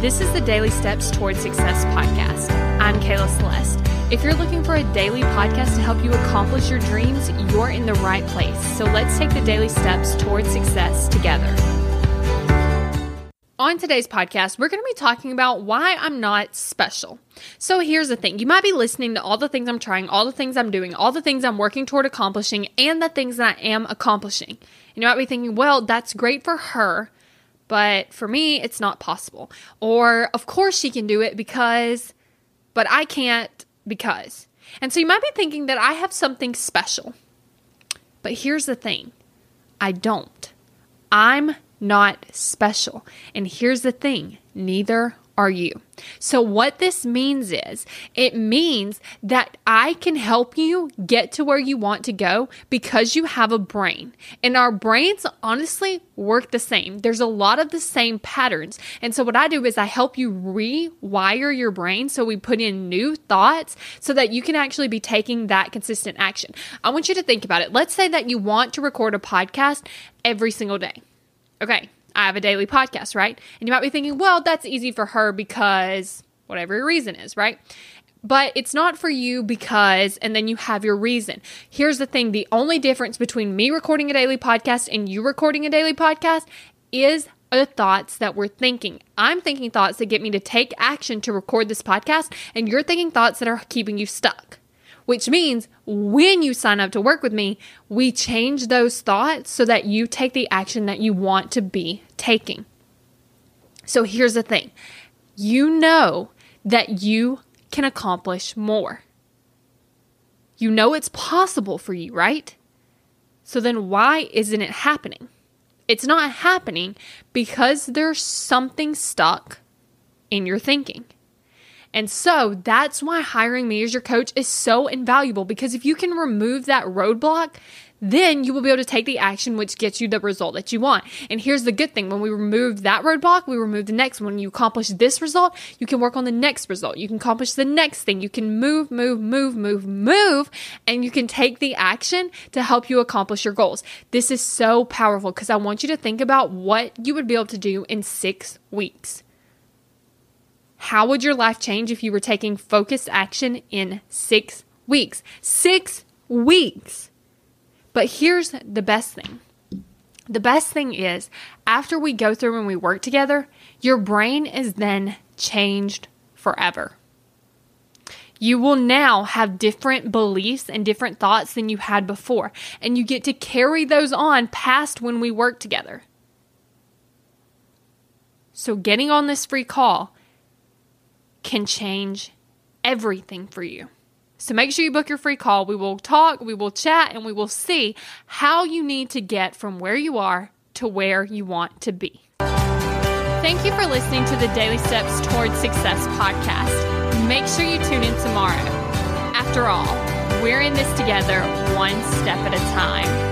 This is the Daily Steps Toward Success podcast. I'm Kayla Celeste. If you're looking for a daily podcast to help you accomplish your dreams, you're in the right place. So let's take the daily steps toward success together. On today's podcast, we're going to be talking about why I'm not special. So here's the thing you might be listening to all the things I'm trying, all the things I'm doing, all the things I'm working toward accomplishing, and the things that I am accomplishing. And you might be thinking, well, that's great for her, but for me, it's not possible. Or, of course, she can do it because, but I can't because. And so you might be thinking that I have something special. But here's the thing I don't. I'm not special. And here's the thing neither are you. So, what this means is it means that I can help you get to where you want to go because you have a brain. And our brains honestly work the same. There's a lot of the same patterns. And so, what I do is I help you rewire your brain so we put in new thoughts so that you can actually be taking that consistent action. I want you to think about it. Let's say that you want to record a podcast every single day. Okay, I have a daily podcast, right? And you might be thinking, well, that's easy for her because whatever your reason is, right? But it's not for you because, and then you have your reason. Here's the thing the only difference between me recording a daily podcast and you recording a daily podcast is the thoughts that we're thinking. I'm thinking thoughts that get me to take action to record this podcast, and you're thinking thoughts that are keeping you stuck which means when you sign up to work with me, we change those thoughts so that you take the action that you want to be taking. So here's the thing you know that you can accomplish more. You know it's possible for you, right? So then why isn't it happening? It's not happening because there's something stuck in your thinking. And so that's why hiring me as your coach is so invaluable because if you can remove that roadblock, then you will be able to take the action which gets you the result that you want. And here's the good thing when we remove that roadblock, we remove the next. When you accomplish this result, you can work on the next result. You can accomplish the next thing. You can move, move, move, move, move, and you can take the action to help you accomplish your goals. This is so powerful because I want you to think about what you would be able to do in six weeks. How would your life change if you were taking focused action in six weeks? Six weeks. But here's the best thing the best thing is, after we go through and we work together, your brain is then changed forever. You will now have different beliefs and different thoughts than you had before, and you get to carry those on past when we work together. So, getting on this free call can change everything for you. So make sure you book your free call. We will talk, we will chat, and we will see how you need to get from where you are to where you want to be. Thank you for listening to the Daily Steps Towards Success podcast. Make sure you tune in tomorrow. After all, we're in this together, one step at a time.